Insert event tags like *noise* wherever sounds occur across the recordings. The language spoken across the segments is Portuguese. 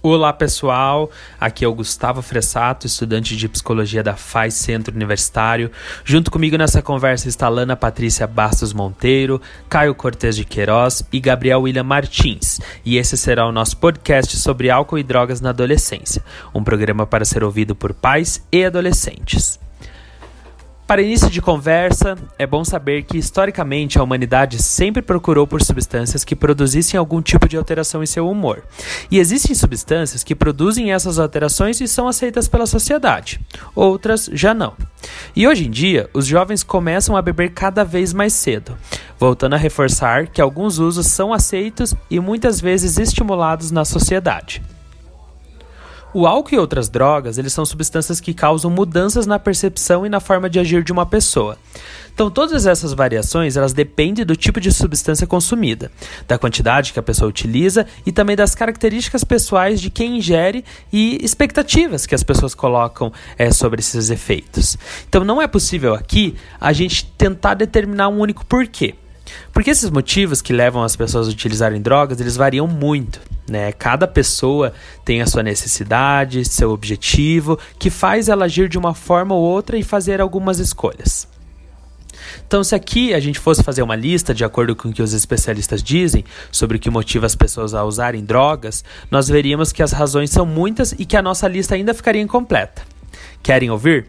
Olá pessoal, aqui é o Gustavo Fressato, estudante de psicologia da FAI Centro Universitário. Junto comigo nessa conversa está Lana Patrícia Bastos Monteiro, Caio Cortes de Queiroz e Gabriel William Martins. E esse será o nosso podcast sobre álcool e drogas na adolescência, um programa para ser ouvido por pais e adolescentes. Para início de conversa, é bom saber que historicamente a humanidade sempre procurou por substâncias que produzissem algum tipo de alteração em seu humor. E existem substâncias que produzem essas alterações e são aceitas pela sociedade, outras já não. E hoje em dia, os jovens começam a beber cada vez mais cedo, voltando a reforçar que alguns usos são aceitos e muitas vezes estimulados na sociedade. O álcool e outras drogas, eles são substâncias que causam mudanças na percepção e na forma de agir de uma pessoa. Então, todas essas variações, elas dependem do tipo de substância consumida, da quantidade que a pessoa utiliza e também das características pessoais de quem ingere e expectativas que as pessoas colocam é, sobre esses efeitos. Então, não é possível aqui a gente tentar determinar um único porquê. Porque esses motivos que levam as pessoas a utilizarem drogas, eles variam muito. Né? Cada pessoa tem a sua necessidade, seu objetivo, que faz ela agir de uma forma ou outra e fazer algumas escolhas. Então, se aqui a gente fosse fazer uma lista de acordo com o que os especialistas dizem sobre o que motiva as pessoas a usarem drogas, nós veríamos que as razões são muitas e que a nossa lista ainda ficaria incompleta. Querem ouvir?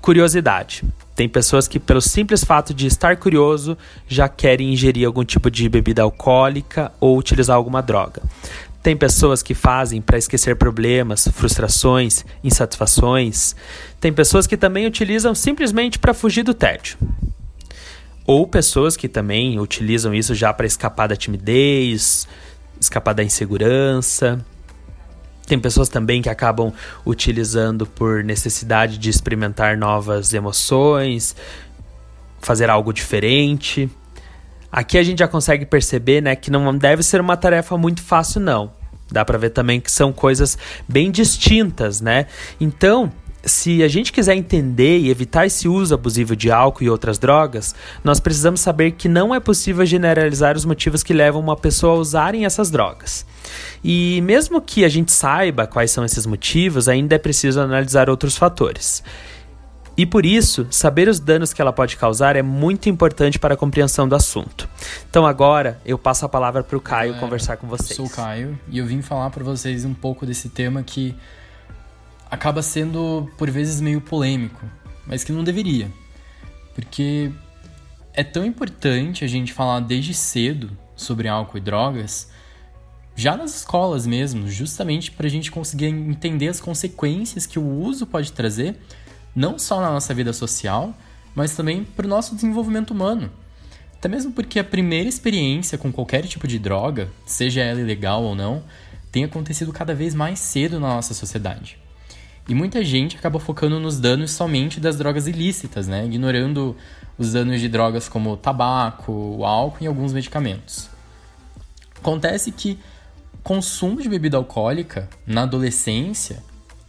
Curiosidade. Tem pessoas que, pelo simples fato de estar curioso, já querem ingerir algum tipo de bebida alcoólica ou utilizar alguma droga. Tem pessoas que fazem para esquecer problemas, frustrações, insatisfações. Tem pessoas que também utilizam simplesmente para fugir do tédio. Ou pessoas que também utilizam isso já para escapar da timidez, escapar da insegurança. Tem pessoas também que acabam utilizando por necessidade de experimentar novas emoções, fazer algo diferente. Aqui a gente já consegue perceber, né, que não deve ser uma tarefa muito fácil não. Dá para ver também que são coisas bem distintas, né? Então, se a gente quiser entender e evitar esse uso abusivo de álcool e outras drogas, nós precisamos saber que não é possível generalizar os motivos que levam uma pessoa a usarem essas drogas. E mesmo que a gente saiba quais são esses motivos, ainda é preciso analisar outros fatores. E por isso, saber os danos que ela pode causar é muito importante para a compreensão do assunto. Então agora eu passo a palavra para o Caio conversar com vocês. Eu sou o Caio e eu vim falar para vocês um pouco desse tema que acaba sendo por vezes meio polêmico, mas que não deveria. Porque é tão importante a gente falar desde cedo sobre álcool e drogas, já nas escolas mesmo, justamente para a gente conseguir entender as consequências que o uso pode trazer, não só na nossa vida social, mas também para o nosso desenvolvimento humano. Até mesmo porque a primeira experiência com qualquer tipo de droga, seja ela ilegal ou não, tem acontecido cada vez mais cedo na nossa sociedade. E muita gente acaba focando nos danos somente das drogas ilícitas, né? ignorando os danos de drogas como o tabaco, o álcool e alguns medicamentos. Acontece que consumo de bebida alcoólica na adolescência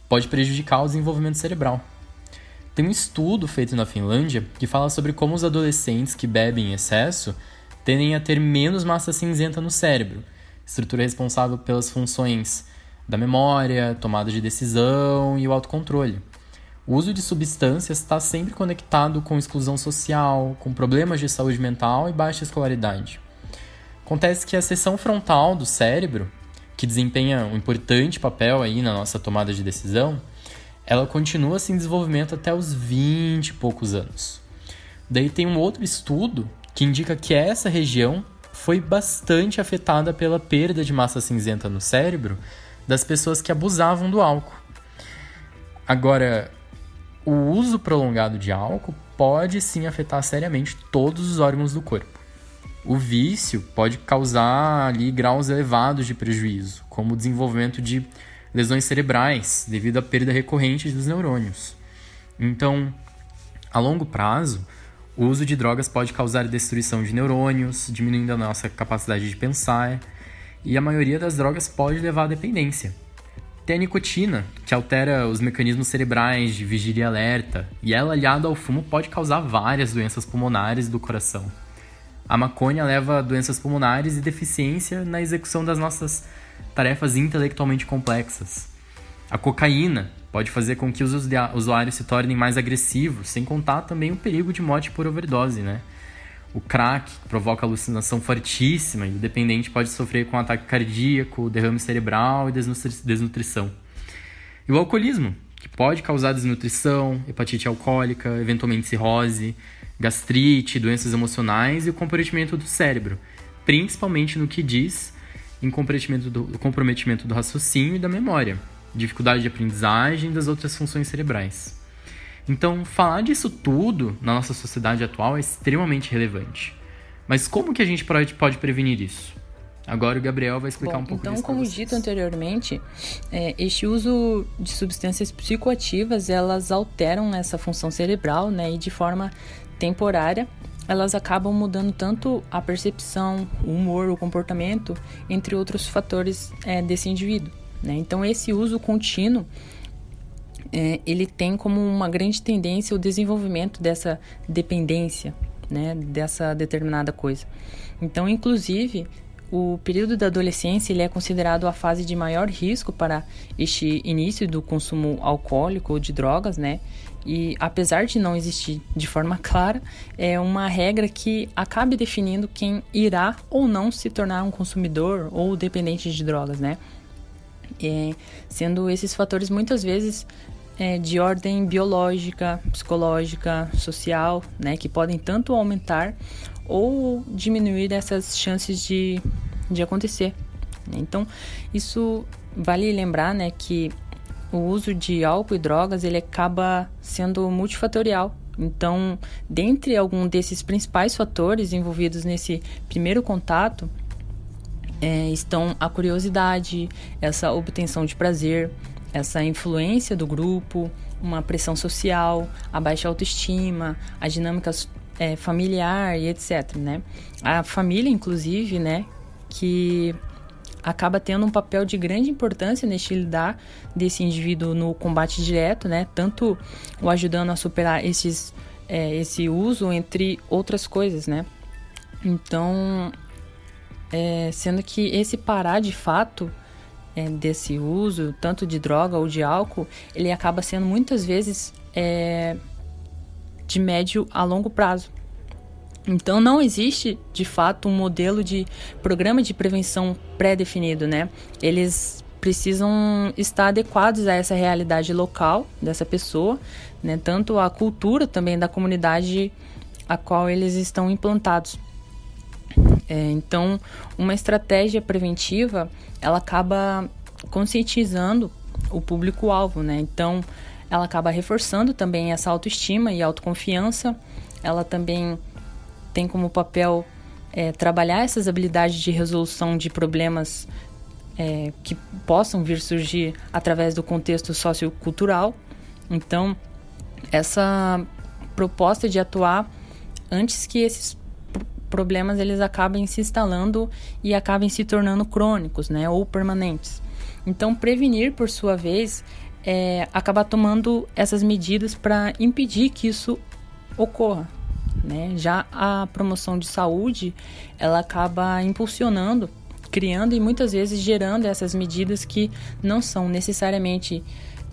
pode prejudicar o desenvolvimento cerebral. Tem um estudo feito na Finlândia que fala sobre como os adolescentes que bebem em excesso tendem a ter menos massa cinzenta no cérebro, estrutura responsável pelas funções da memória, tomada de decisão e o autocontrole. O uso de substâncias está sempre conectado com exclusão social, com problemas de saúde mental e baixa escolaridade. Acontece que a seção frontal do cérebro, que desempenha um importante papel aí na nossa tomada de decisão, ela continua sem desenvolvimento até os 20 e poucos anos. Daí tem um outro estudo que indica que essa região foi bastante afetada pela perda de massa cinzenta no cérebro das pessoas que abusavam do álcool. Agora, o uso prolongado de álcool pode sim afetar seriamente todos os órgãos do corpo. O vício pode causar ali graus elevados de prejuízo, como o desenvolvimento de lesões cerebrais devido à perda recorrente dos neurônios. Então, a longo prazo, o uso de drogas pode causar destruição de neurônios, diminuindo a nossa capacidade de pensar e a maioria das drogas pode levar à dependência. Tem a nicotina, que altera os mecanismos cerebrais de vigília e alerta, e ela aliada ao fumo pode causar várias doenças pulmonares do coração. A maconha leva a doenças pulmonares e deficiência na execução das nossas tarefas intelectualmente complexas. A cocaína pode fazer com que os usuários se tornem mais agressivos, sem contar também o perigo de morte por overdose, né? O crack provoca alucinação fortíssima e o dependente pode sofrer com ataque cardíaco, derrame cerebral e desnutrição. E o alcoolismo, que pode causar desnutrição, hepatite alcoólica, eventualmente cirrose, gastrite, doenças emocionais e o comprometimento do cérebro, principalmente no que diz em comprometimento do, comprometimento do raciocínio e da memória, dificuldade de aprendizagem e das outras funções cerebrais. Então, falar disso tudo na nossa sociedade atual é extremamente relevante. Mas como que a gente pode, prevenir isso? Agora o Gabriel vai explicar Bom, um pouco então, disso. Então, como dito anteriormente, é, este uso de substâncias psicoativas, elas alteram essa função cerebral, né, e de forma temporária, elas acabam mudando tanto a percepção, o humor, o comportamento, entre outros fatores é, desse indivíduo. Né? Então, esse uso contínuo é, ele tem como uma grande tendência o desenvolvimento dessa dependência, né, dessa determinada coisa. Então, inclusive, o período da adolescência ele é considerado a fase de maior risco para este início do consumo alcoólico ou de drogas, né? E apesar de não existir de forma *laughs* clara, é uma regra que acabe definindo quem irá ou não se tornar um consumidor ou dependente de drogas, né? É, sendo esses fatores muitas vezes é, de ordem biológica, psicológica, social, né, que podem tanto aumentar ou diminuir essas chances de, de acontecer. Então, isso vale lembrar né, que o uso de álcool e drogas ele acaba sendo multifatorial. Então, dentre algum desses principais fatores envolvidos nesse primeiro contato, é, estão a curiosidade, essa obtenção de prazer, essa influência do grupo, uma pressão social, a baixa autoestima, a dinâmica é, familiar e etc, né? A família, inclusive, né, que acaba tendo um papel de grande importância neste lidar desse indivíduo no combate direto, né? Tanto o ajudando a superar esses, é, esse uso, entre outras coisas, né? Então, é, sendo que esse parar de fato é, desse uso, tanto de droga ou de álcool, ele acaba sendo muitas vezes é, de médio a longo prazo. Então não existe de fato um modelo de programa de prevenção pré-definido, né? Eles precisam estar adequados a essa realidade local dessa pessoa, né? Tanto a cultura também da comunidade a qual eles estão implantados. É, então, uma estratégia preventiva, ela acaba conscientizando o público-alvo, né? Então, ela acaba reforçando também essa autoestima e autoconfiança. Ela também tem como papel é, trabalhar essas habilidades de resolução de problemas é, que possam vir surgir através do contexto sociocultural. Então, essa proposta de atuar antes que esses problemas eles acabem se instalando e acabem se tornando crônicos, né, ou permanentes. Então, prevenir, por sua vez, é acabar tomando essas medidas para impedir que isso ocorra. Né? Já a promoção de saúde, ela acaba impulsionando, criando e muitas vezes gerando essas medidas que não são necessariamente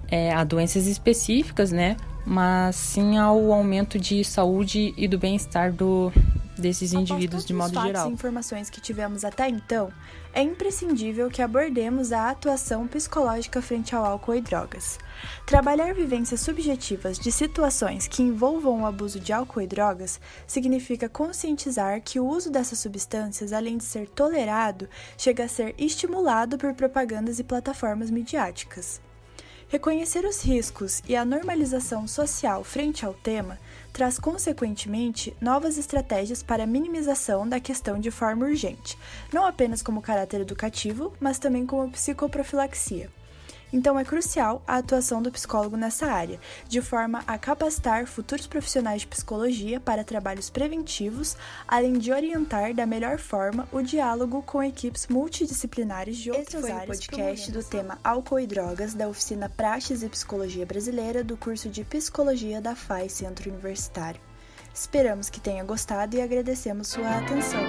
é, a doenças específicas, né? mas sim ao aumento de saúde e do bem-estar do, desses indivíduos de modo fatos geral. e informações que tivemos até então, é imprescindível que abordemos a atuação psicológica frente ao álcool e drogas. Trabalhar vivências subjetivas de situações que envolvam o abuso de álcool e drogas significa conscientizar que o uso dessas substâncias, além de ser tolerado, chega a ser estimulado por propagandas e plataformas midiáticas. Reconhecer os riscos e a normalização social frente ao tema traz, consequentemente, novas estratégias para a minimização da questão de forma urgente, não apenas como caráter educativo, mas também como psicoprofilaxia. Então é crucial a atuação do psicólogo nessa área, de forma a capacitar futuros profissionais de psicologia para trabalhos preventivos, além de orientar da melhor forma o diálogo com equipes multidisciplinares de outras Esse foi áreas. o podcast do tema Álcool e Drogas da oficina Praxis e Psicologia Brasileira do curso de Psicologia da FAI Centro Universitário. Esperamos que tenha gostado e agradecemos sua atenção.